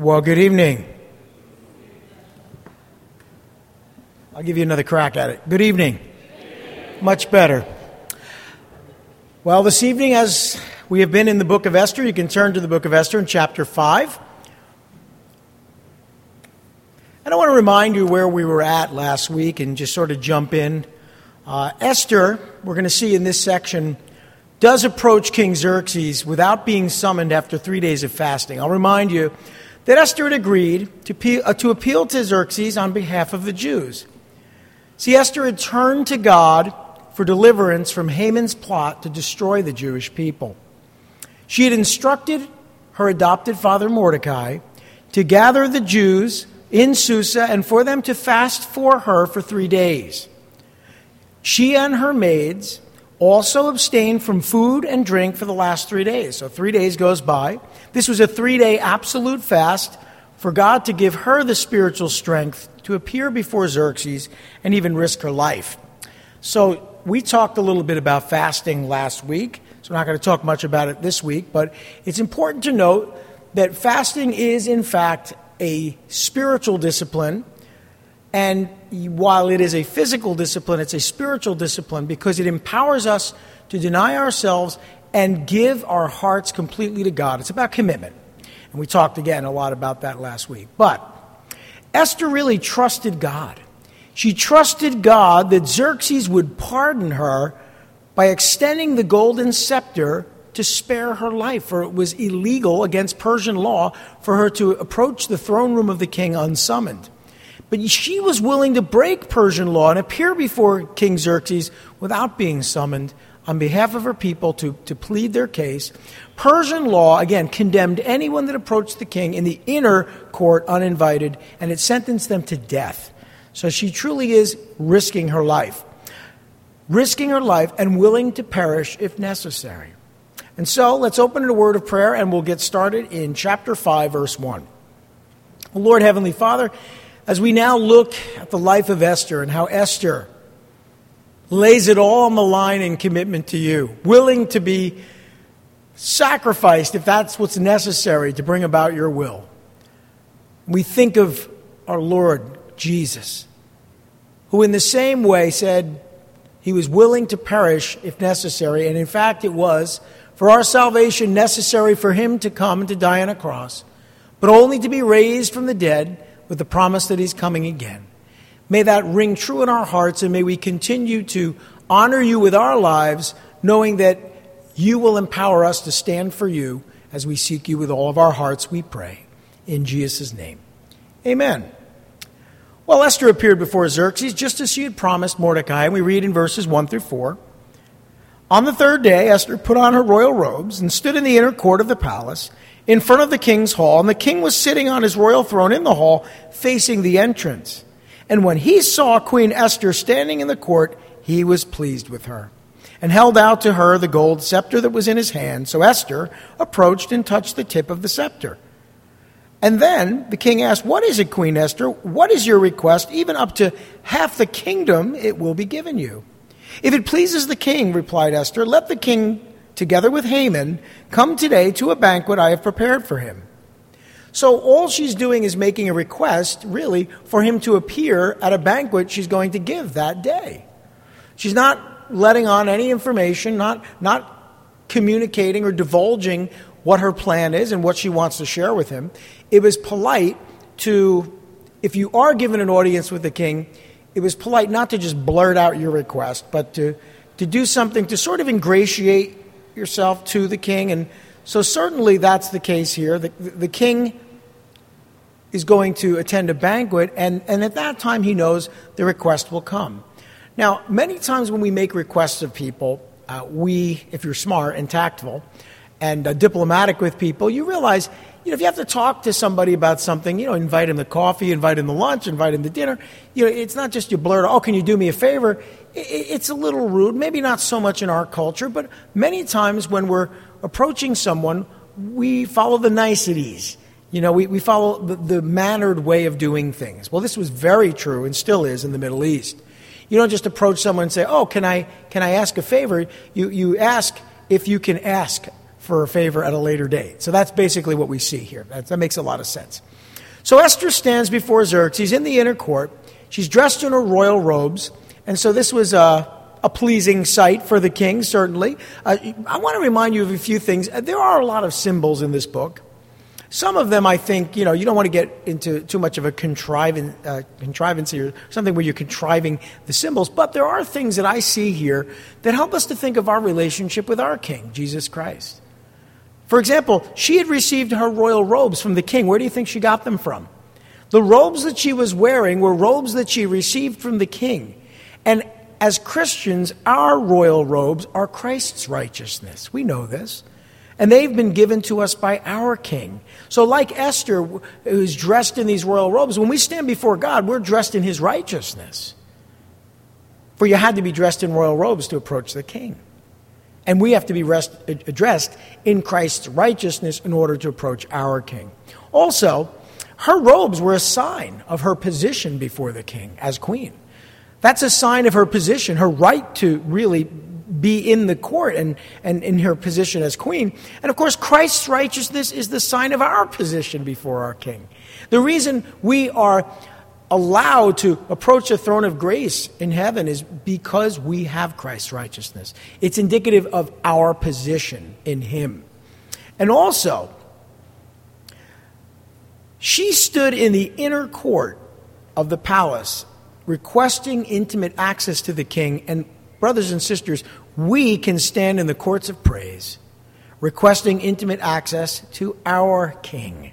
Well, good evening. I'll give you another crack at it. Good evening. Much better. Well, this evening, as we have been in the book of Esther, you can turn to the book of Esther in chapter 5. And I want to remind you where we were at last week and just sort of jump in. Uh, Esther, we're going to see in this section, does approach King Xerxes without being summoned after three days of fasting. I'll remind you that Esther had agreed to, uh, to appeal to Xerxes on behalf of the Jews. See, Esther had turned to God for deliverance from Haman's plot to destroy the Jewish people. She had instructed her adopted father Mordecai to gather the Jews in Susa and for them to fast for her for three days. She and her maids also abstained from food and drink for the last three days. So three days goes by. This was a three day absolute fast for God to give her the spiritual strength to appear before Xerxes and even risk her life. So we talked a little bit about fasting last week, so we're not going to talk much about it this week, but it's important to note that fasting is, in fact, a spiritual discipline. And while it is a physical discipline, it's a spiritual discipline because it empowers us to deny ourselves and give our hearts completely to God. It's about commitment. And we talked again a lot about that last week. But Esther really trusted God. She trusted God that Xerxes would pardon her by extending the golden scepter to spare her life, for it was illegal against Persian law for her to approach the throne room of the king unsummoned. But she was willing to break Persian law and appear before King Xerxes without being summoned on behalf of her people to, to plead their case. Persian law, again, condemned anyone that approached the king in the inner court uninvited, and it sentenced them to death. So she truly is risking her life. Risking her life and willing to perish if necessary. And so let's open in a word of prayer and we'll get started in chapter 5, verse 1. Lord Heavenly Father, as we now look at the life of Esther and how Esther lays it all on the line in commitment to you, willing to be sacrificed if that's what's necessary to bring about your will. We think of our Lord Jesus, who in the same way said he was willing to perish if necessary, and in fact it was for our salvation necessary for him to come and to die on a cross, but only to be raised from the dead with the promise that he's coming again. May that ring true in our hearts, and may we continue to honor you with our lives, knowing that you will empower us to stand for you as we seek you with all of our hearts, we pray. In Jesus' name. Amen. Well, Esther appeared before Xerxes just as she had promised Mordecai, and we read in verses 1 through 4. On the third day, Esther put on her royal robes and stood in the inner court of the palace in front of the king's hall, and the king was sitting on his royal throne in the hall facing the entrance. And when he saw Queen Esther standing in the court, he was pleased with her, and held out to her the gold scepter that was in his hand. So Esther approached and touched the tip of the scepter. And then the king asked, What is it, Queen Esther? What is your request? Even up to half the kingdom it will be given you. If it pleases the king, replied Esther, let the king, together with Haman, come today to a banquet I have prepared for him. So all she's doing is making a request, really, for him to appear at a banquet she's going to give that day. She's not letting on any information, not, not communicating or divulging what her plan is and what she wants to share with him. It was polite to, if you are given an audience with the king, it was polite not to just blurt out your request, but to, to do something to sort of ingratiate yourself to the king. And so, certainly, that's the case here. The, the king is going to attend a banquet, and, and at that time, he knows the request will come. Now, many times when we make requests of people, uh, we, if you're smart and tactful and uh, diplomatic with people, you realize you know, if you have to talk to somebody about something, you know, invite him to coffee, invite him to lunch, invite him to dinner. You know, it's not just you blurt, oh, can you do me a favor? It's a little rude, maybe not so much in our culture, but many times when we're approaching someone, we follow the niceties. You know, we, we follow the, the mannered way of doing things. Well, this was very true and still is in the Middle East. You don't just approach someone and say, oh, can I, can I ask a favor? You, you ask if you can ask for a favor at a later date. So that's basically what we see here. That, that makes a lot of sense. So Esther stands before Xerxes in the inner court. She's dressed in her royal robes. And so this was a, a pleasing sight for the king, certainly. Uh, I want to remind you of a few things. There are a lot of symbols in this book. Some of them, I think, you know, you don't want to get into too much of a contrivance, uh, contrivance or something where you're contriving the symbols, but there are things that I see here that help us to think of our relationship with our King, Jesus Christ. For example, she had received her royal robes from the king. Where do you think she got them from? The robes that she was wearing were robes that she received from the king. And as Christians, our royal robes are Christ's righteousness. We know this. And they've been given to us by our king. So, like Esther, who's dressed in these royal robes, when we stand before God, we're dressed in his righteousness. For you had to be dressed in royal robes to approach the king. And we have to be rest, uh, addressed in Christ's righteousness in order to approach our king. Also, her robes were a sign of her position before the king as queen. That's a sign of her position, her right to really be in the court and, and in her position as queen. And of course, Christ's righteousness is the sign of our position before our king. The reason we are allowed to approach the throne of grace in heaven is because we have Christ's righteousness. It's indicative of our position in Him. And also, she stood in the inner court of the palace requesting intimate access to the king. And, brothers and sisters, we can stand in the courts of praise, requesting intimate access to our King.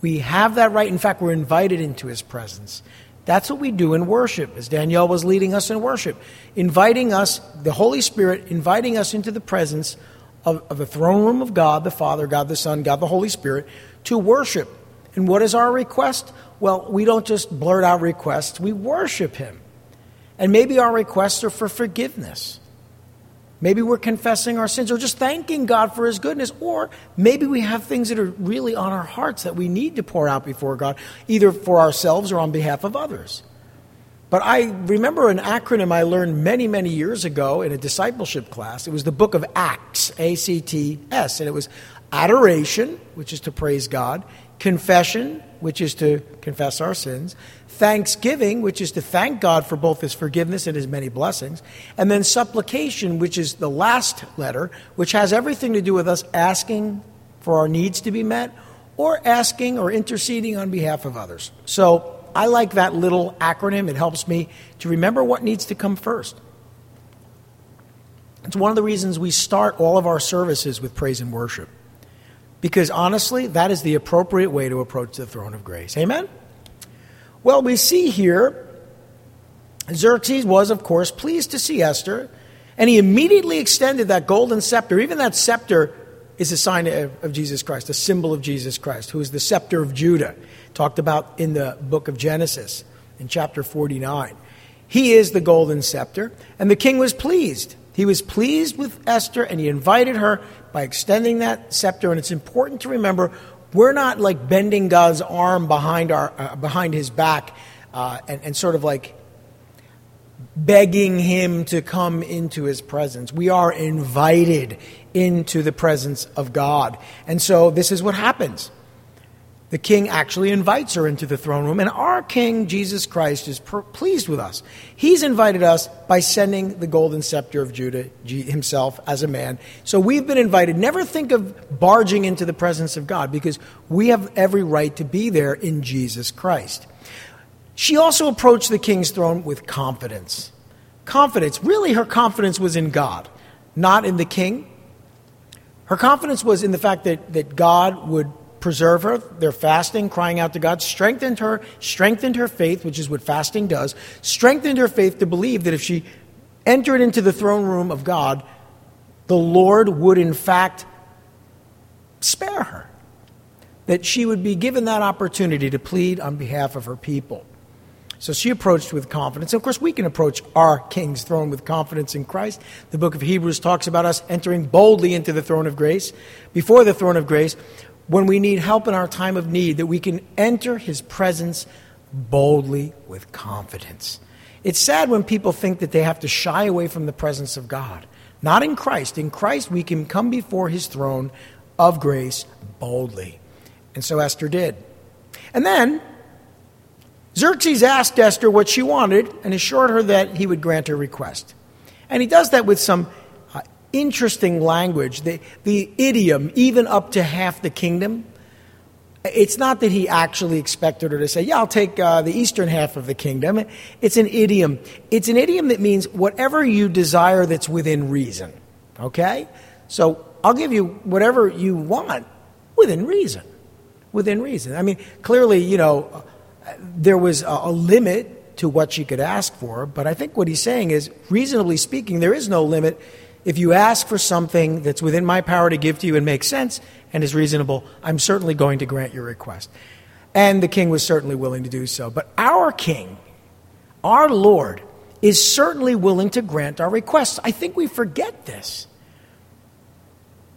We have that right. In fact, we're invited into his presence. That's what we do in worship, as Danielle was leading us in worship, inviting us, the Holy Spirit, inviting us into the presence of, of the throne room of God, the Father, God the Son, God the Holy Spirit, to worship. And what is our request? Well, we don't just blurt out requests, we worship Him. And maybe our requests are for forgiveness. Maybe we're confessing our sins or just thanking God for His goodness. Or maybe we have things that are really on our hearts that we need to pour out before God, either for ourselves or on behalf of others. But I remember an acronym I learned many, many years ago in a discipleship class. It was the book of Acts, A C T S, and it was adoration, which is to praise God, confession, which is to confess our sins, thanksgiving, which is to thank God for both his forgiveness and his many blessings, and then supplication, which is the last letter, which has everything to do with us asking for our needs to be met or asking or interceding on behalf of others. So I like that little acronym. It helps me to remember what needs to come first. It's one of the reasons we start all of our services with praise and worship. Because honestly, that is the appropriate way to approach the throne of grace. Amen? Well, we see here Xerxes was, of course, pleased to see Esther, and he immediately extended that golden scepter. Even that scepter is a sign of, Jesus Christ, a symbol of Jesus Christ, who is the scepter of Judah, talked about in the book of Genesis in chapter 49. He is the golden scepter, and the king was pleased. He was pleased with Esther, and he invited her by extending that scepter. And it's important to remember we're not like bending God's arm behind, our, uh, behind his back uh, and, and sort of like begging him to come into his presence. We are invited into the presence of God. And so this is what happens the king actually invites her into the throne room, and our king, Jesus Christ, is per- pleased with us. He's invited us by sending the golden scepter of Judah himself as a man. So we've been invited. Never think of barging into the presence of God because we have every right to be there in Jesus Christ. She also approached the king's throne with confidence. Confidence. Really, her confidence was in God, not in the king. Her confidence was in the fact that, that God would preserve her. Their fasting, crying out to God, strengthened her, strengthened her faith, which is what fasting does, strengthened her faith to believe that if she entered into the throne room of God, the Lord would in fact spare her. That she would be given that opportunity to plead on behalf of her people. So she approached with confidence. And Of course, we can approach our King's throne with confidence in Christ. The book of Hebrews talks about us entering boldly into the throne of grace, before the throne of grace, when we need help in our time of need, that we can enter his presence boldly with confidence. It's sad when people think that they have to shy away from the presence of God. Not in Christ. In Christ, we can come before his throne of grace boldly. And so Esther did. And then Xerxes asked Esther what she wanted and assured her that he would grant her request. And he does that with some interesting language. The, the idiom, even up to half the kingdom, it's not that he actually expected her to say, Yeah, I'll take uh, the eastern half of the kingdom. It's an idiom. It's an idiom that means whatever you desire that's within reason. Okay? So I'll give you whatever you want within reason. Within reason. I mean, clearly, you know, there was a, a limit to what she could ask for, but I think what he's saying is, reasonably speaking, there is no limit. If you ask for something that's within my power to give to you and makes sense and is reasonable, I'm certainly going to grant your request. And the king was certainly willing to do so. But our king, our Lord, is certainly willing to grant our requests. I think we forget this.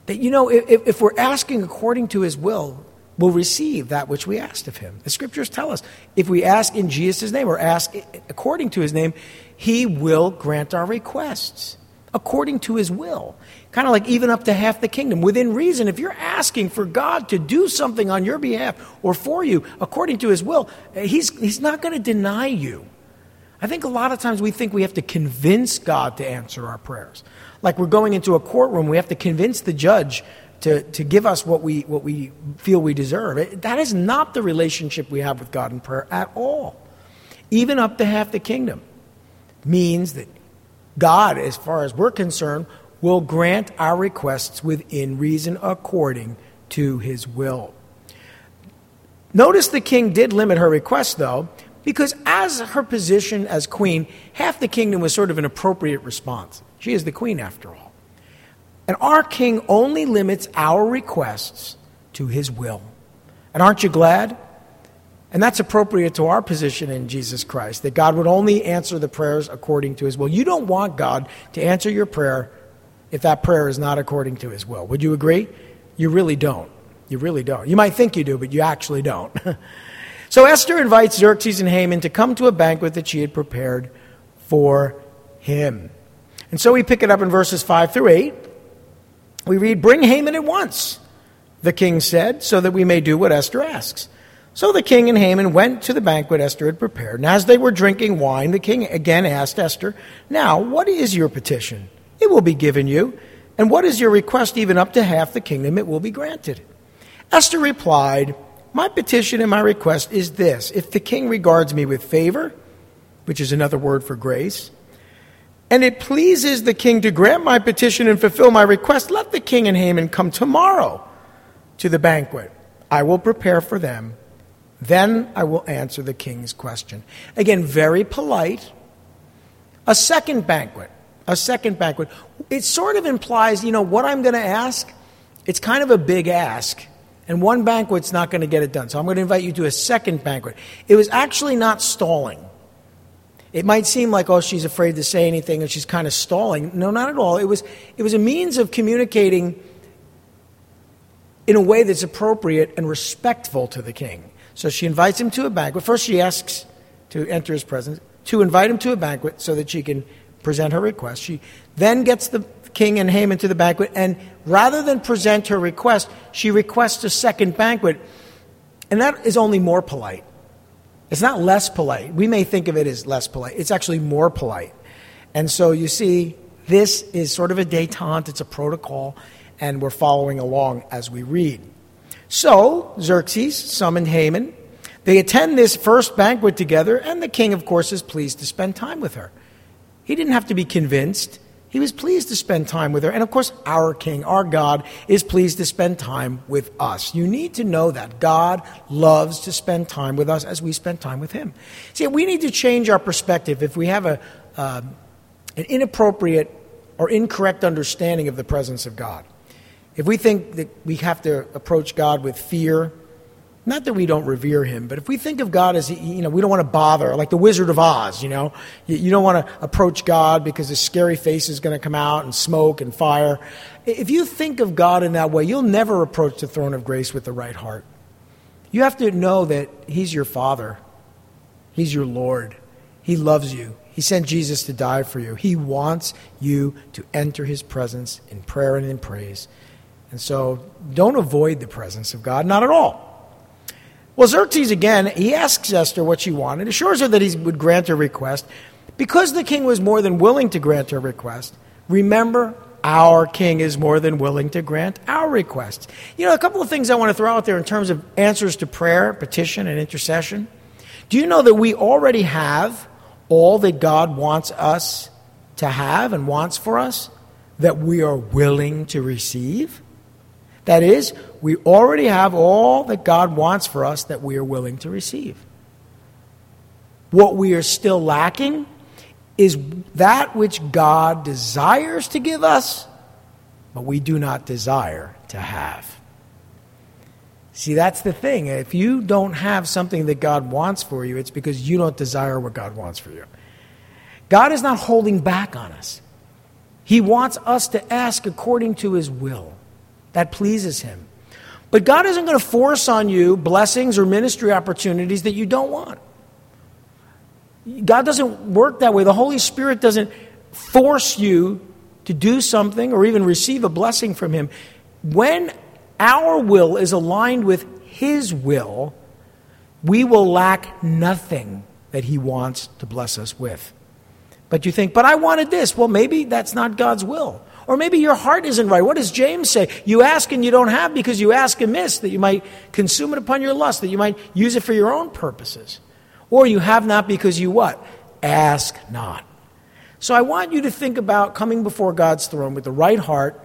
That, you know, if, if we're asking according to his will, we'll receive that which we asked of him. The scriptures tell us if we ask in Jesus' name or ask according to his name, he will grant our requests according to his will. Kind of like even up to half the kingdom. Within reason, if you're asking for God to do something on your behalf or for you according to his will, he's, he's not going to deny you. I think a lot of times we think we have to convince God to answer our prayers. Like we're going into a courtroom, we have to convince the judge to, to give us what we, what we feel we deserve. It, that is not the relationship we have with God in prayer at all. Even up to half the kingdom means that God, as far as we're concerned, will grant our requests within reason according to his will. Notice the king did limit her request, though, because as her position as queen, half the kingdom was sort of an appropriate response. She is the queen, after all. And our king only limits our requests to his will. And aren't you glad? And that's appropriate to our position in Jesus Christ, that God would only answer the prayers according to his will. You don't want God to answer your prayer if that prayer is not according to his will. Would you agree? You really don't. You really don't. You might think you do, but you actually don't. so Esther invites Xerxes and Haman to come to a banquet that she had prepared for him. And so we pick it up in verses 5 through 8. We read, Bring Haman at once, the king said, so that we may do what Esther asks. So the king and Haman went to the banquet Esther had prepared. And as they were drinking wine, the king again asked Esther, Now, what is your petition? It will be given you. And what is your request, even up to half the kingdom? It will be granted. Esther replied, My petition and my request is this if the king regards me with favor, which is another word for grace, and it pleases the king to grant my petition and fulfill my request, let the king and Haman come tomorrow to the banquet. I will prepare for them. Then I will answer the king's question. Again, very polite. A second banquet. A second banquet. It sort of implies, you know, what I'm going to ask, it's kind of a big ask. And one banquet's not going to get it done. So I'm going to invite you to a second banquet. It was actually not stalling. It might seem like, oh, she's afraid to say anything and she's kind of stalling. No, not at all. It was, it was a means of communicating in a way that's appropriate and respectful to the king. So she invites him to a banquet. First, she asks to enter his presence, to invite him to a banquet so that she can present her request. She then gets the king and Haman to the banquet, and rather than present her request, she requests a second banquet. And that is only more polite. It's not less polite. We may think of it as less polite. It's actually more polite. And so you see, this is sort of a detente, it's a protocol, and we're following along as we read. So Xerxes summoned Haman. They attend this first banquet together, and the king, of course, is pleased to spend time with her. He didn't have to be convinced. He was pleased to spend time with her. And of course, our King, our God, is pleased to spend time with us. You need to know that God loves to spend time with us as we spend time with Him. See, we need to change our perspective if we have a, uh, an inappropriate or incorrect understanding of the presence of God. If we think that we have to approach God with fear, not that we don't revere him, but if we think of God as, you know, we don't want to bother, like the Wizard of Oz, you know, you, you don't want to approach God because his scary face is going to come out and smoke and fire. If you think of God in that way, you'll never approach the throne of grace with the right heart. You have to know that he's your Father, he's your Lord, he loves you. He sent Jesus to die for you. He wants you to enter his presence in prayer and in praise. And so don't avoid the presence of God, not at all. Well, Xerxes again, he asks Esther what she wanted, assures her that he would grant her request. Because the king was more than willing to grant her request, remember, our king is more than willing to grant our requests. You know, a couple of things I want to throw out there in terms of answers to prayer, petition, and intercession. Do you know that we already have all that God wants us to have and wants for us that we are willing to receive? That is, we already have all that God wants for us that we are willing to receive. What we are still lacking is that which God desires to give us, but we do not desire to have. See, that's the thing. If you don't have something that God wants for you, it's because you don't desire what God wants for you. God is not holding back on us. He wants us to ask according to His will. That pleases Him. But God isn't going to force on you blessings or ministry opportunities that you don't want. God doesn't work that way. The Holy Spirit doesn't force you to do something or even receive a blessing from Him. When our will is aligned with His will, we will lack nothing that He wants to bless us with. But you think, but I wanted this. Well, maybe that's not God's will. Or maybe your heart isn't right. What does James say? You ask and you don't have because you ask amiss, that you might consume it upon your lust, that you might use it for your own purposes. Or you have not because you what? Ask not. So I want you to think about coming before God's throne with the right heart.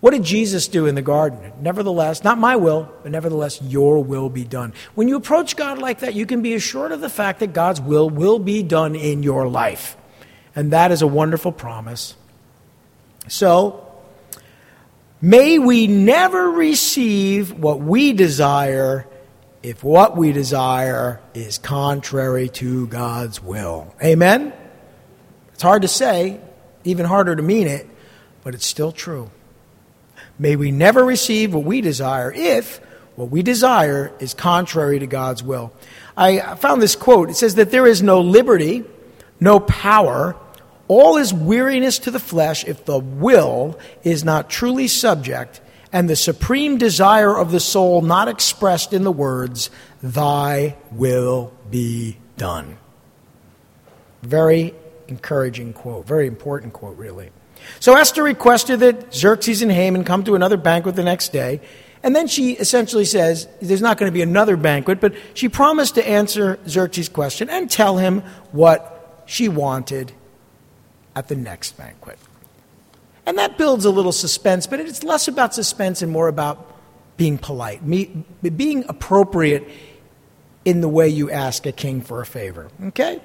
What did Jesus do in the garden? Nevertheless, not my will, but nevertheless, your will be done. When you approach God like that, you can be assured of the fact that God's will will be done in your life. And that is a wonderful promise. So, may we never receive what we desire if what we desire is contrary to God's will. Amen? It's hard to say, even harder to mean it, but it's still true. May we never receive what we desire if what we desire is contrary to God's will. I found this quote. It says that there is no liberty, no power, all is weariness to the flesh if the will is not truly subject and the supreme desire of the soul not expressed in the words, Thy will be done. Very encouraging quote, very important quote, really. So Esther requested that Xerxes and Haman come to another banquet the next day. And then she essentially says there's not going to be another banquet, but she promised to answer Xerxes' question and tell him what she wanted at the next banquet. And that builds a little suspense, but it's less about suspense and more about being polite, being appropriate in the way you ask a king for a favor. Okay?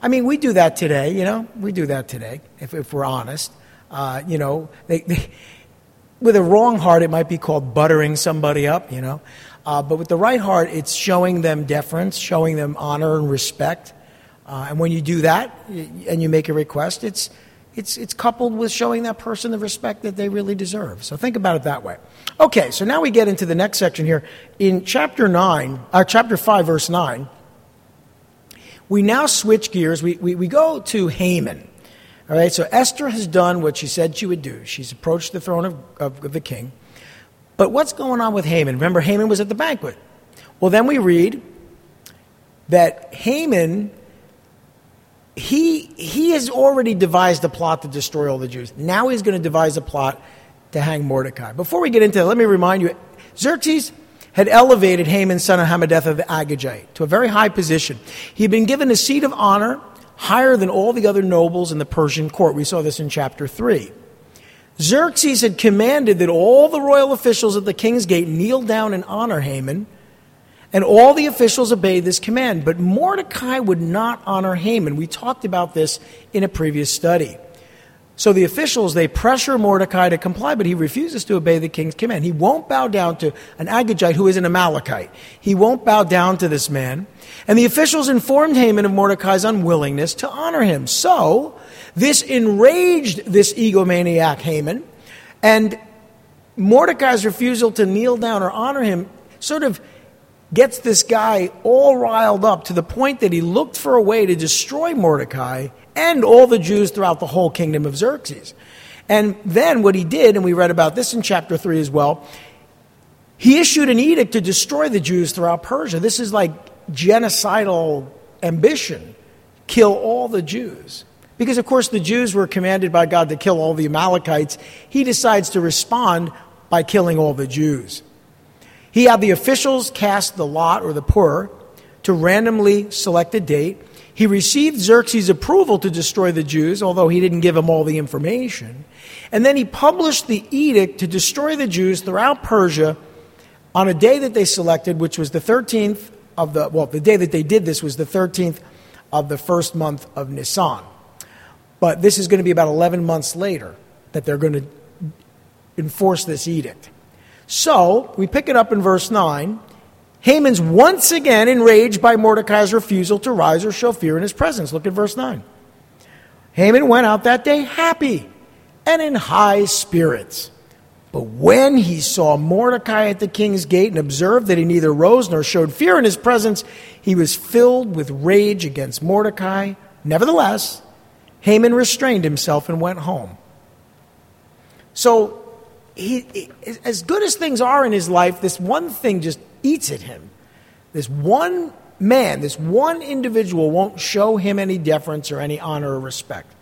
I mean, we do that today, you know? We do that today, if, if we're honest. Uh, you know, they, they, with a wrong heart, it might be called buttering somebody up, you know? Uh, but with the right heart, it's showing them deference, showing them honor and respect. Uh, and when you do that and you make a request, it's it's, it's coupled with showing that person the respect that they really deserve. So think about it that way. Okay, so now we get into the next section here. In chapter 9, uh, chapter 5, verse 9, we now switch gears. We, we, we go to Haman. All right, so Esther has done what she said she would do. She's approached the throne of, of, of the king. But what's going on with Haman? Remember, Haman was at the banquet. Well, then we read that Haman he, he has already devised a plot to destroy all the Jews. Now he's going to devise a plot to hang Mordecai. Before we get into that, let me remind you Xerxes had elevated Haman, son of Hammedatha the Agagite, to a very high position. He had been given a seat of honor higher than all the other nobles in the Persian court. We saw this in chapter 3. Xerxes had commanded that all the royal officials at the king's gate kneel down and honor Haman and all the officials obeyed this command. But Mordecai would not honor Haman. We talked about this in a previous study. So the officials, they pressure Mordecai to comply, but he refuses to obey the king's command. He won't bow down to an Agagite who is an Amalekite. He won't bow down to this man. And the officials informed Haman of Mordecai's unwillingness to honor him. So this enraged this egomaniac Haman, and Mordecai's refusal to kneel down or honor him sort of gets this guy all riled up to the point that he looked for a way to destroy Mordecai and all the Jews throughout the whole kingdom of Xerxes. And then what he did, and we read about this in chapter 3 as well, he issued an edict to destroy the Jews throughout Persia. This is like genocidal ambition kill all the Jews. Because, of course, the Jews were commanded by God to kill all the Amalekites. He decides to respond by killing all the Jews. He had the officials cast the lot or the pur to randomly select a date. He received Xerxes' approval to destroy the Jews, although he didn't give him all the information. And then he published the edict to destroy the Jews throughout Persia on a day that they selected, which was the 13th of the, well, the day that they did this was the 13th of the first month of Nisan. But this is going to be about 11 months later that they're going to enforce this edict. So, we pick it up in verse 9. Haman's once again enraged by Mordecai's refusal to rise or show fear in his presence. Look at verse 9. Haman went out that day happy and in high spirits. But when he saw Mordecai at the king's gate and observed that he neither rose nor showed fear in his presence, he was filled with rage against Mordecai. Nevertheless, Haman restrained himself and went home. So, he, as good as things are in his life, this one thing just eats at him. This one man, this one individual won't show him any deference or any honor or respect.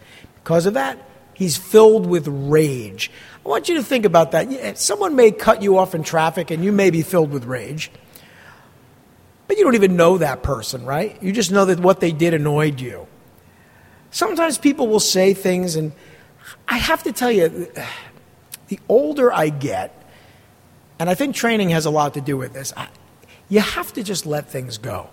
Because of that, he's filled with rage. I want you to think about that. Someone may cut you off in traffic and you may be filled with rage. But you don't even know that person, right? You just know that what they did annoyed you. Sometimes people will say things, and I have to tell you, the older I get, and I think training has a lot to do with this, I, you have to just let things go.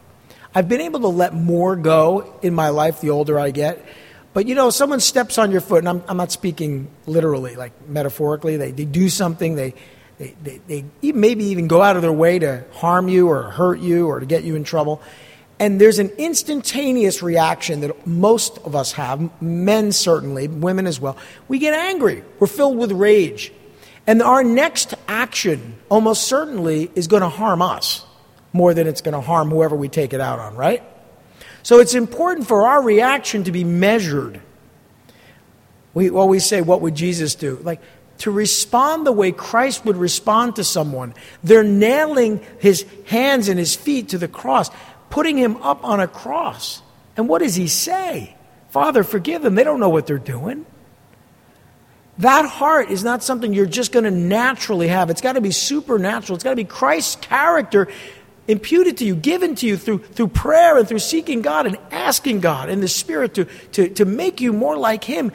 I've been able to let more go in my life the older I get. But you know, someone steps on your foot, and I'm, I'm not speaking literally, like metaphorically. They, they do something, they, they, they, they maybe even go out of their way to harm you or hurt you or to get you in trouble. And there's an instantaneous reaction that most of us have, men certainly, women as well. We get angry. We're filled with rage. And our next action almost certainly is going to harm us more than it's going to harm whoever we take it out on, right? So it's important for our reaction to be measured. We always say, What would Jesus do? Like, to respond the way Christ would respond to someone. They're nailing his hands and his feet to the cross putting him up on a cross. And what does he say? Father, forgive them. They don't know what they're doing. That heart is not something you're just going to naturally have. It's got to be supernatural. It's got to be Christ's character imputed to you, given to you through, through prayer and through seeking God and asking God and the Spirit to, to, to make you more like Him.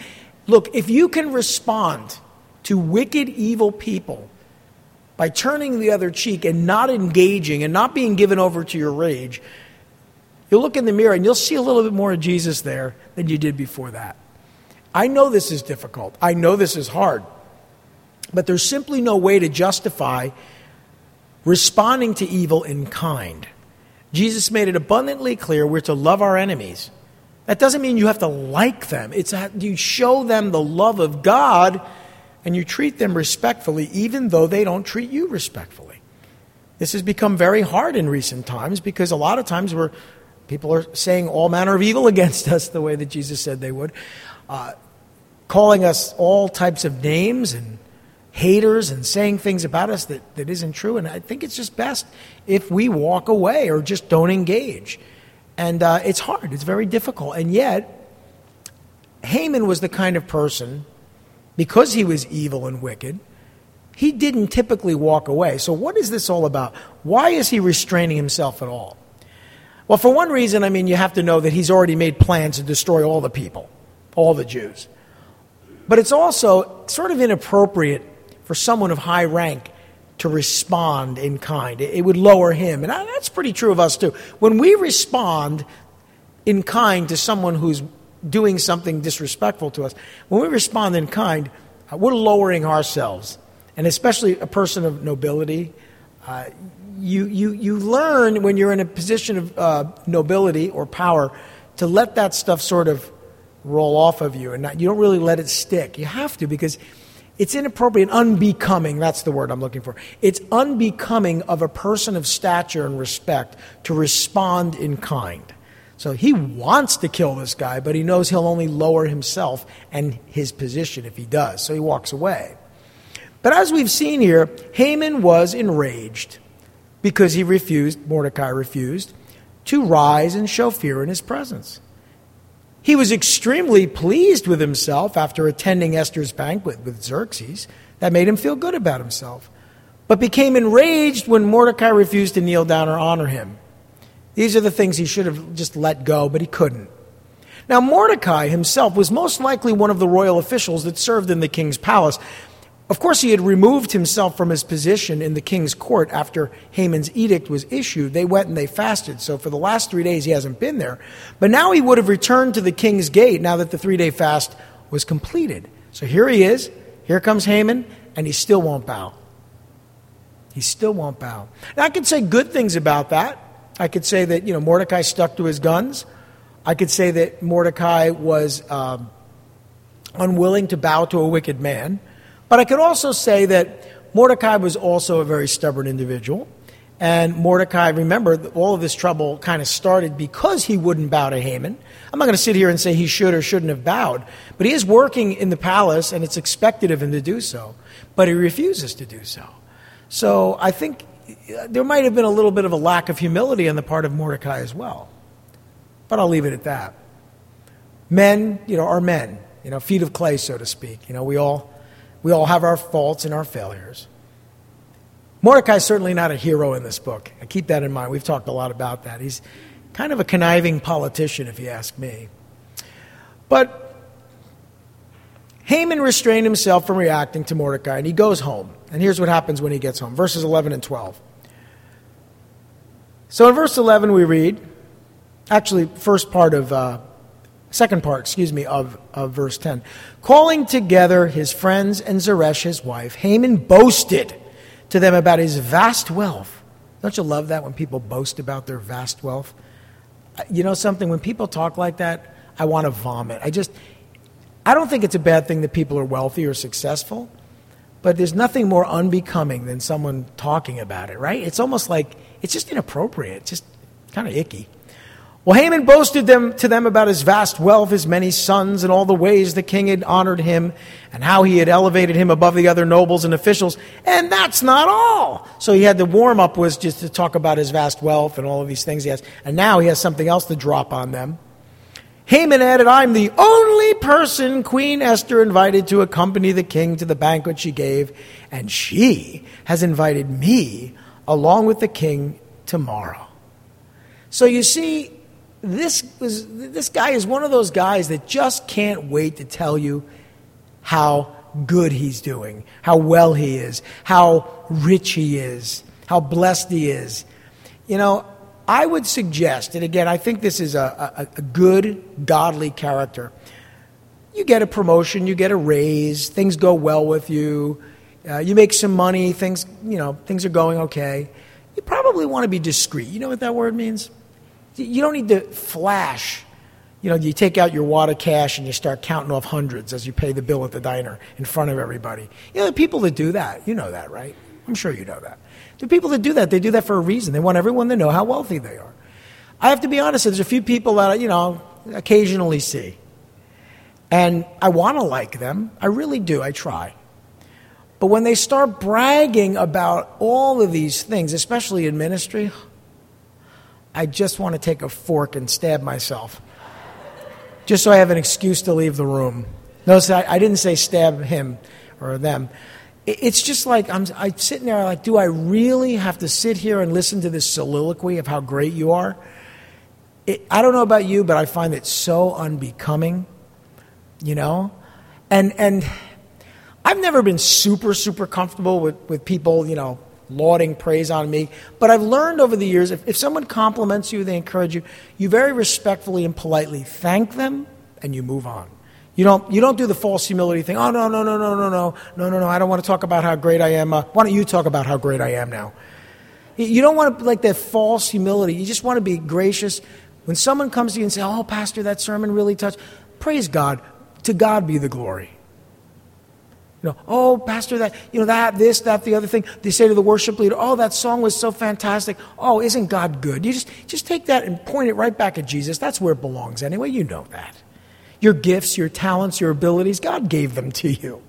Look, if you can respond to wicked, evil people by turning the other cheek and not engaging and not being given over to your rage, You'll look in the mirror and you'll see a little bit more of Jesus there than you did before that. I know this is difficult. I know this is hard. But there's simply no way to justify responding to evil in kind. Jesus made it abundantly clear we're to love our enemies. That doesn't mean you have to like them. It's you show them the love of God and you treat them respectfully, even though they don't treat you respectfully. This has become very hard in recent times because a lot of times we're People are saying all manner of evil against us the way that Jesus said they would, uh, calling us all types of names and haters and saying things about us that, that isn't true. And I think it's just best if we walk away or just don't engage. And uh, it's hard, it's very difficult. And yet, Haman was the kind of person, because he was evil and wicked, he didn't typically walk away. So, what is this all about? Why is he restraining himself at all? Well, for one reason, I mean, you have to know that he's already made plans to destroy all the people, all the Jews. But it's also sort of inappropriate for someone of high rank to respond in kind. It would lower him. And that's pretty true of us, too. When we respond in kind to someone who's doing something disrespectful to us, when we respond in kind, uh, we're lowering ourselves. And especially a person of nobility, uh, you, you, you learn when you're in a position of uh, nobility or power to let that stuff sort of roll off of you and not, you don't really let it stick. You have to because it's inappropriate, unbecoming, that's the word I'm looking for. It's unbecoming of a person of stature and respect to respond in kind. So he wants to kill this guy, but he knows he'll only lower himself and his position if he does. So he walks away. But as we've seen here, Haman was enraged because he refused, Mordecai refused, to rise and show fear in his presence. He was extremely pleased with himself after attending Esther's banquet with Xerxes. That made him feel good about himself, but became enraged when Mordecai refused to kneel down or honor him. These are the things he should have just let go, but he couldn't. Now, Mordecai himself was most likely one of the royal officials that served in the king's palace. Of course, he had removed himself from his position in the king's court after Haman's edict was issued. They went and they fasted. So for the last three days, he hasn't been there. But now he would have returned to the king's gate now that the three day fast was completed. So here he is. Here comes Haman, and he still won't bow. He still won't bow. Now, I could say good things about that. I could say that, you know, Mordecai stuck to his guns. I could say that Mordecai was um, unwilling to bow to a wicked man. But I could also say that Mordecai was also a very stubborn individual. And Mordecai, remember, all of this trouble kind of started because he wouldn't bow to Haman. I'm not going to sit here and say he should or shouldn't have bowed, but he is working in the palace and it's expected of him to do so. But he refuses to do so. So I think uh, there might have been a little bit of a lack of humility on the part of Mordecai as well. But I'll leave it at that. Men, you know, are men, you know, feet of clay, so to speak. You know, we all, we all have our faults and our failures. Mordecai is certainly not a hero in this book. I keep that in mind. We've talked a lot about that. He's kind of a conniving politician, if you ask me. But Haman restrained himself from reacting to Mordecai, and he goes home. And here's what happens when he gets home verses 11 and 12. So in verse 11, we read, actually, first part of, uh, second part, excuse me, of, of verse 10. Calling together his friends and Zeresh, his wife, Haman boasted to them about his vast wealth. Don't you love that when people boast about their vast wealth? You know something? When people talk like that, I want to vomit. I just, I don't think it's a bad thing that people are wealthy or successful. But there's nothing more unbecoming than someone talking about it, right? It's almost like it's just inappropriate, it's just kind of icky. Well, Haman boasted them, to them about his vast wealth, his many sons, and all the ways the king had honored him, and how he had elevated him above the other nobles and officials. And that's not all. So he had the warm up was just to talk about his vast wealth and all of these things he has. And now he has something else to drop on them. Haman added, I'm the only person Queen Esther invited to accompany the king to the banquet she gave, and she has invited me along with the king tomorrow. So you see, this, was, this guy is one of those guys that just can't wait to tell you how good he's doing, how well he is, how rich he is, how blessed he is. You know, I would suggest, and again, I think this is a, a, a, good, godly character. You get a promotion, you get a raise, things go well with you, uh, you make some money, things, you know, things are going okay. You probably want to be discreet. You know what that word means? You don't need to flash. You know, you take out your wad of cash and you start counting off hundreds as you pay the bill at the diner in front of everybody. You know, the people that do that, you know that, right? I'm sure you know that. The people that do that, they do that for a reason. They want everyone to know how wealthy they are. I have to be honest, there's a few people that, I, you know, occasionally see. And I want to like them. I really do. I try. But when they start bragging about all of these things, especially in ministry, I just want to take a fork and stab myself. Just so I have an excuse to leave the room. Notice I, I didn't say stab him or them it's just like I'm, I'm sitting there like, do I really have to sit here and listen to this soliloquy of how great you are? It, I don't know about you, but I find it so unbecoming, you know? And, and I've never been super, super comfortable with, with people, you know, lauding praise on me. But I've learned over the years if, if someone compliments you, they encourage you, you very respectfully and politely thank them and you move on. You don't, you don't do the false humility thing. Oh, no, no, no, no, no, no, no, no, no. I don't want to talk about how great I am. Uh, why don't you talk about how great I am now? You don't want to like that false humility. You just want to be gracious. When someone comes to you and says, Oh, Pastor, that sermon really touched, praise God. To God be the glory. You know, oh, Pastor, that, you know, that, this, that, the other thing. They say to the worship leader, oh, that song was so fantastic. Oh, isn't God good? You just, just take that and point it right back at Jesus. That's where it belongs anyway. You know that. Your gifts, your talents, your abilities, God gave them to you.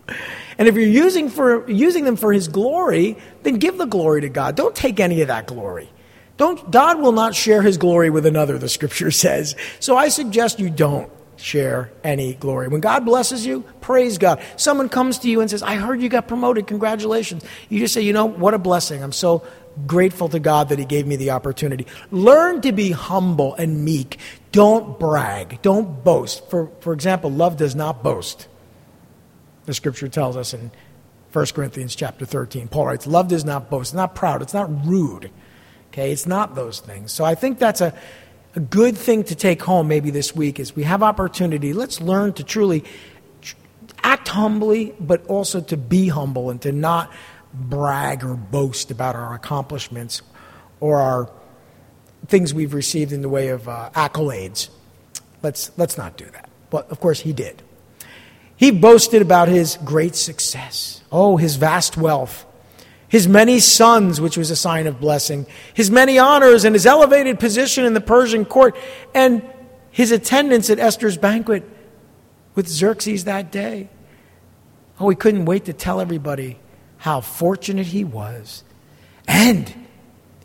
And if you're using, for, using them for His glory, then give the glory to God. Don't take any of that glory. Don't, God will not share His glory with another, the scripture says. So I suggest you don't share any glory. When God blesses you, praise God. Someone comes to you and says, I heard you got promoted. Congratulations. You just say, you know, what a blessing. I'm so grateful to God that He gave me the opportunity. Learn to be humble and meek. Don't brag. Don't boast. For, for example, love does not boast. The scripture tells us in 1 Corinthians chapter 13. Paul writes, Love does not boast. It's not proud. It's not rude. Okay? It's not those things. So I think that's a, a good thing to take home maybe this week is we have opportunity. Let's learn to truly act humbly, but also to be humble and to not brag or boast about our accomplishments or our things we've received in the way of uh, accolades. Let's, let's not do that. But of course, he did. He boasted about his great success. Oh, his vast wealth, his many sons, which was a sign of blessing, his many honors, and his elevated position in the Persian court, and his attendance at Esther's banquet with Xerxes that day. Oh, he couldn't wait to tell everybody how fortunate he was. And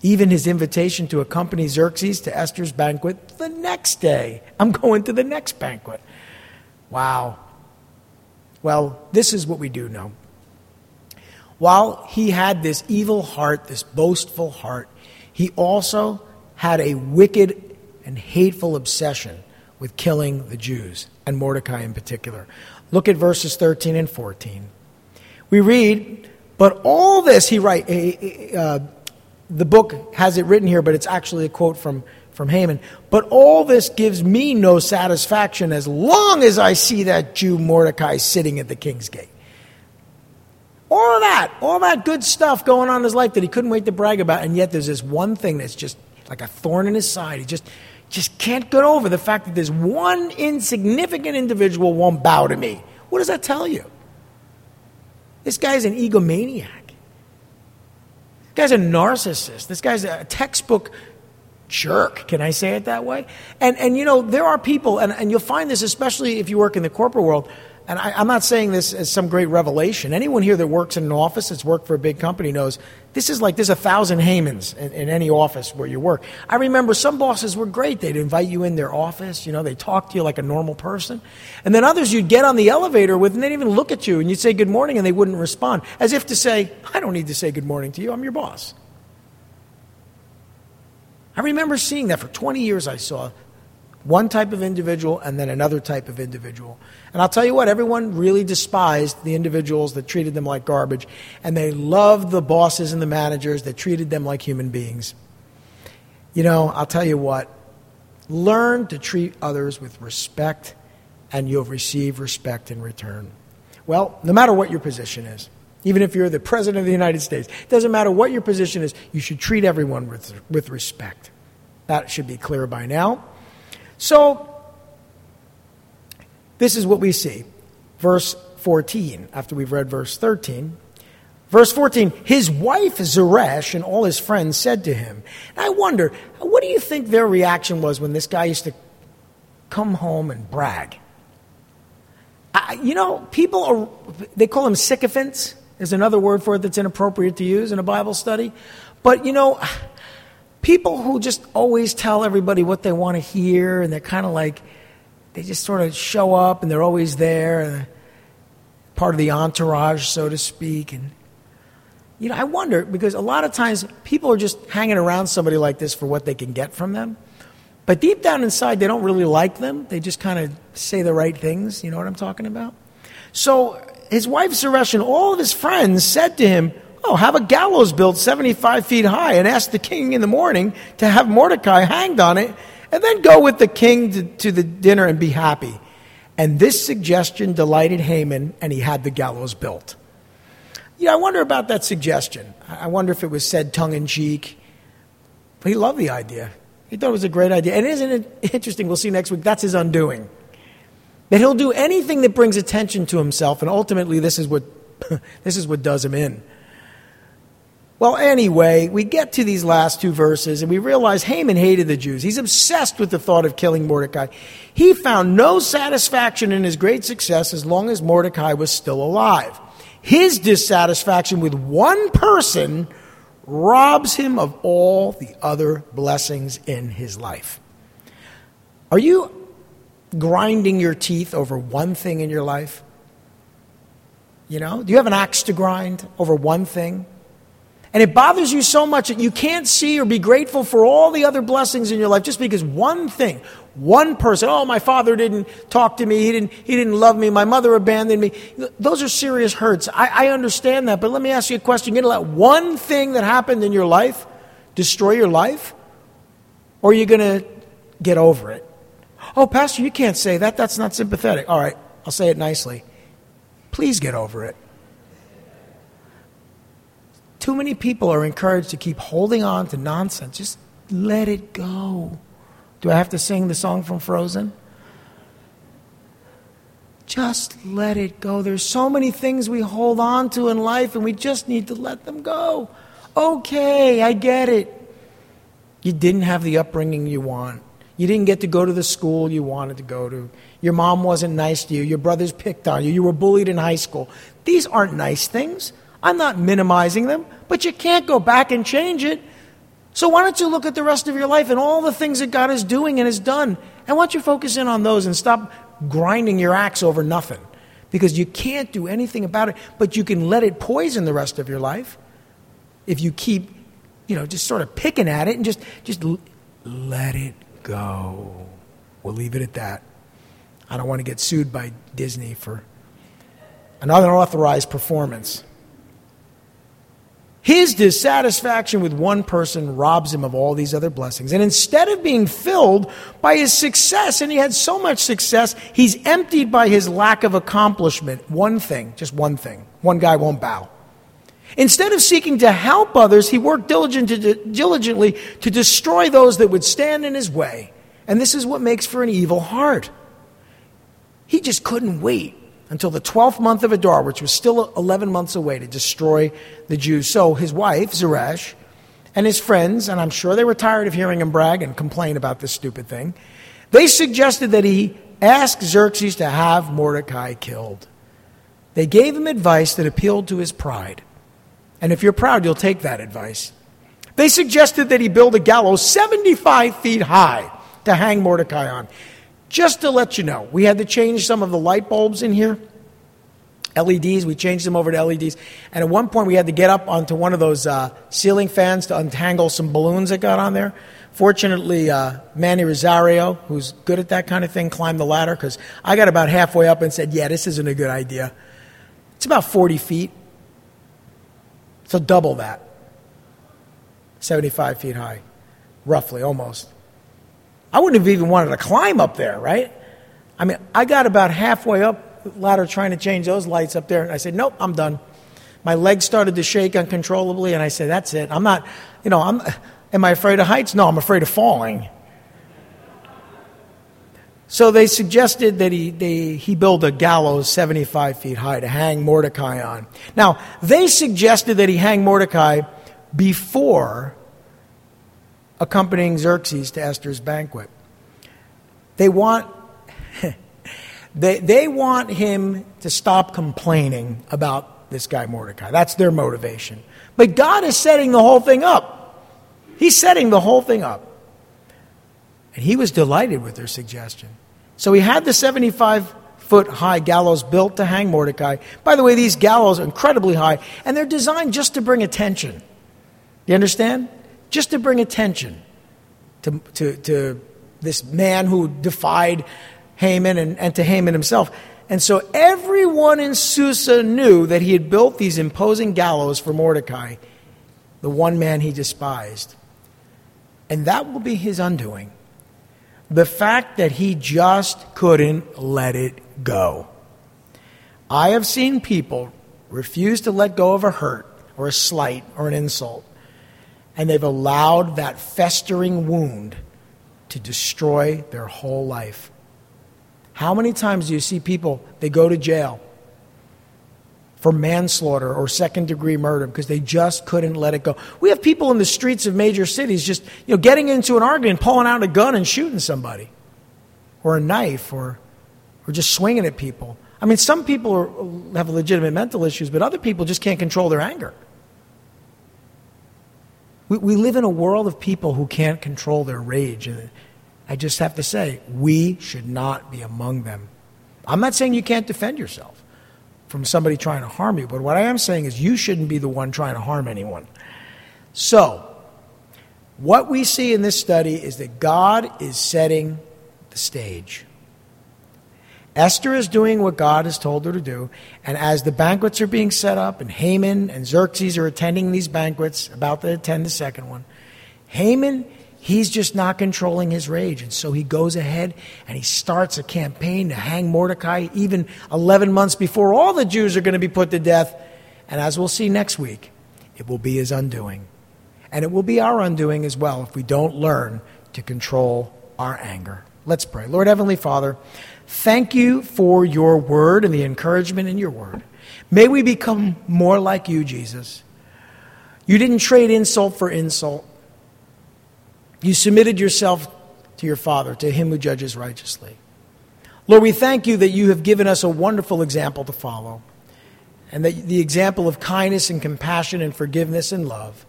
even his invitation to accompany Xerxes to Esther's banquet the next day. I'm going to the next banquet. Wow. Well, this is what we do know. While he had this evil heart, this boastful heart, he also had a wicked and hateful obsession with killing the Jews, and Mordecai in particular. Look at verses 13 and 14. We read, but all this, he write, uh, the book has it written here, but it's actually a quote from, from Haman. But all this gives me no satisfaction as long as I see that Jew Mordecai sitting at the king's gate. All of that, all that good stuff going on in his life that he couldn't wait to brag about, and yet there's this one thing that's just like a thorn in his side. He just, just can't get over the fact that this one insignificant individual won't bow to me. What does that tell you? This guy's an egomaniac. This guy's a narcissist. This guy's a textbook jerk. Can I say it that way? And, and you know, there are people, and, and you'll find this especially if you work in the corporate world, and I, am not saying this as some great revelation. Anyone here that works in an office, that's worked for a big company, knows this is like there's a thousand Hamans in, in, any office where you work. I remember some bosses were great. They'd invite you in their office, you know, they talk to you like a normal person. And then others you'd get on the elevator with and they'd even look at you and you'd say good morning and they wouldn't respond, as if to say, I don't need to say good morning to you, I'm your boss. I remember seeing that for 20 years I saw one type of individual and then another type of individual. And I'll tell you what, everyone really despised the individuals that treated them like garbage, and they loved the bosses and the managers that treated them like human beings. You know, I'll tell you what, learn to treat others with respect, and you'll receive respect in return. Well, no matter what your position is, even if you're the President of the United States, it doesn't matter what your position is, you should treat everyone with, with respect. That should be clear by now. So, this is what we see. Verse 14, after we've read verse 13. Verse 14, his wife Zeresh and all his friends said to him, I wonder, what do you think their reaction was when this guy used to come home and brag? I, you know, people are, they call them sycophants, is another word for it that's inappropriate to use in a Bible study. But, you know, people who just always tell everybody what they want to hear, and they're kind of like, they just sort of show up and they're always there, and part of the entourage, so to speak. And, you know, I wonder, because a lot of times people are just hanging around somebody like this for what they can get from them. But deep down inside, they don't really like them. They just kind of say the right things. You know what I'm talking about? So his wife Zeresh and all of his friends said to him, Oh, have a gallows built 75 feet high and ask the king in the morning to have Mordecai hanged on it, and then go with the king to, to the dinner and be happy. And this suggestion delighted Haman, and he had the gallows built. Yeah, I wonder about that suggestion. I wonder if it was said tongue in cheek. But he loved the idea. He thought it was a great idea. And isn't it interesting? We'll see next week. That's his undoing. That he'll do anything that brings attention to himself, and ultimately, this is what this is what does him in. Well, anyway, we get to these last two verses and we realize Haman hated the Jews. He's obsessed with the thought of killing Mordecai. He found no satisfaction in his great success as long as Mordecai was still alive. His dissatisfaction with one person robs him of all the other blessings in his life. Are you grinding your teeth over one thing in your life? You know, do you have an axe to grind over one thing? And it bothers you so much that you can't see or be grateful for all the other blessings in your life just because one thing, one person, oh, my father didn't talk to me, he didn't, he didn't love me, my mother abandoned me. Those are serious hurts. I, I understand that, but let me ask you a question. You're going to let one thing that happened in your life destroy your life? Or are you going to get over it? Oh, Pastor, you can't say that. That's not sympathetic. All right, I'll say it nicely. Please get over it. Too many people are encouraged to keep holding on to nonsense. Just let it go. Do I have to sing the song from Frozen? Just let it go. There's so many things we hold on to in life and we just need to let them go. Okay, I get it. You didn't have the upbringing you want. You didn't get to go to the school you wanted to go to. Your mom wasn't nice to you. Your brothers picked on you. You were bullied in high school. These aren't nice things. I'm not minimizing them, but you can't go back and change it. So why don't you look at the rest of your life and all the things that God is doing and has done? And why don't you focus in on those and stop grinding your axe over nothing? Because you can't do anything about it, but you can let it poison the rest of your life if you keep, you know, just sort of picking at it and just, just let it go. We'll leave it at that. I don't want to get sued by Disney for an unauthorized performance. His dissatisfaction with one person robs him of all these other blessings. And instead of being filled by his success, and he had so much success, he's emptied by his lack of accomplishment. One thing, just one thing. One guy won't bow. Instead of seeking to help others, he worked diligently to destroy those that would stand in his way. And this is what makes for an evil heart. He just couldn't wait until the 12th month of Adar, which was still 11 months away, to destroy the Jews. So his wife, Zeresh, and his friends, and I'm sure they were tired of hearing him brag and complain about this stupid thing, they suggested that he ask Xerxes to have Mordecai killed. They gave him advice that appealed to his pride. And if you're proud, you'll take that advice. They suggested that he build a gallows 75 feet high to hang Mordecai on. Just to let you know, we had to change some of the light bulbs in here. LEDs, we changed them over to LEDs. And at one point, we had to get up onto one of those uh, ceiling fans to untangle some balloons that got on there. Fortunately, uh, Manny Rosario, who's good at that kind of thing, climbed the ladder because I got about halfway up and said, Yeah, this isn't a good idea. It's about 40 feet. So double that. 75 feet high, roughly, almost. I wouldn't have even wanted to climb up there, right? I mean, I got about halfway up the ladder trying to change those lights up there, and I said, nope, I'm done. My legs started to shake uncontrollably, and I said, that's it. I'm not, you know, I'm, am I afraid of heights? No, I'm afraid of falling. So they suggested that he, they, he build a gallows 75 feet high to hang Mordecai on. Now, they suggested that he hang Mordecai before accompanying Xerxes to Esther's banquet. They want, they, they want him to stop complaining about this guy Mordecai. That's their motivation. But God is setting the whole thing up. He's setting the whole thing up. And he was delighted with their suggestion. So he had the 75 foot high gallows built to hang Mordecai. By the way, these gallows are incredibly high, and they're designed just to bring attention. You understand? Just to bring attention to, to, to this man who defied Haman and, and to Haman himself. And so everyone in Susa knew that he had built these imposing gallows for Mordecai, the one man he despised. And that will be his undoing. The fact that he just couldn't let it go. I have seen people refuse to let go of a hurt or a slight or an insult and they've allowed that festering wound to destroy their whole life. How many times do you see people, they go to jail, for manslaughter or second degree murder because they just couldn't let it go. We have people in the streets of major cities just you know, getting into an argument, pulling out a gun and shooting somebody, or a knife, or, or just swinging at people. I mean, some people are, have legitimate mental issues, but other people just can't control their anger. We, we live in a world of people who can't control their rage. And I just have to say, we should not be among them. I'm not saying you can't defend yourself from somebody trying to harm you, but what I am saying is you shouldn't be the one trying to harm anyone. So, what we see in this study is that God is setting the stage. Esther is doing what God has told her to do, and as the banquets are being set up, and Haman and Xerxes are attending these banquets, about to attend the second one, Haman He's just not controlling his rage. And so he goes ahead and he starts a campaign to hang Mordecai even 11 months before all the Jews are going to be put to death. And as we'll see next week, it will be his undoing. And it will be our undoing as well if we don't learn to control our anger. Let's pray. Lord Heavenly Father, thank you for your word and the encouragement in your word. May we become more like you, Jesus. You didn't trade insult for insult. You submitted yourself to your Father, to Him who judges righteously. Lord, we thank you that you have given us a wonderful example to follow, and that the example of kindness and compassion and forgiveness and love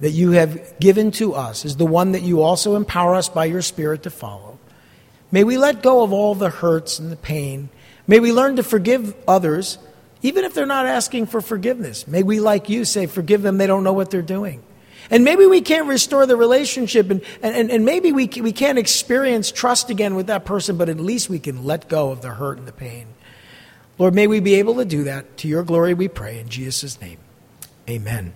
that you have given to us is the one that you also empower us by your Spirit to follow. May we let go of all the hurts and the pain. May we learn to forgive others, even if they're not asking for forgiveness. May we, like you, say, Forgive them, they don't know what they're doing. And maybe we can't restore the relationship, and, and, and maybe we, we can't experience trust again with that person, but at least we can let go of the hurt and the pain. Lord, may we be able to do that. To your glory we pray. In Jesus' name, amen.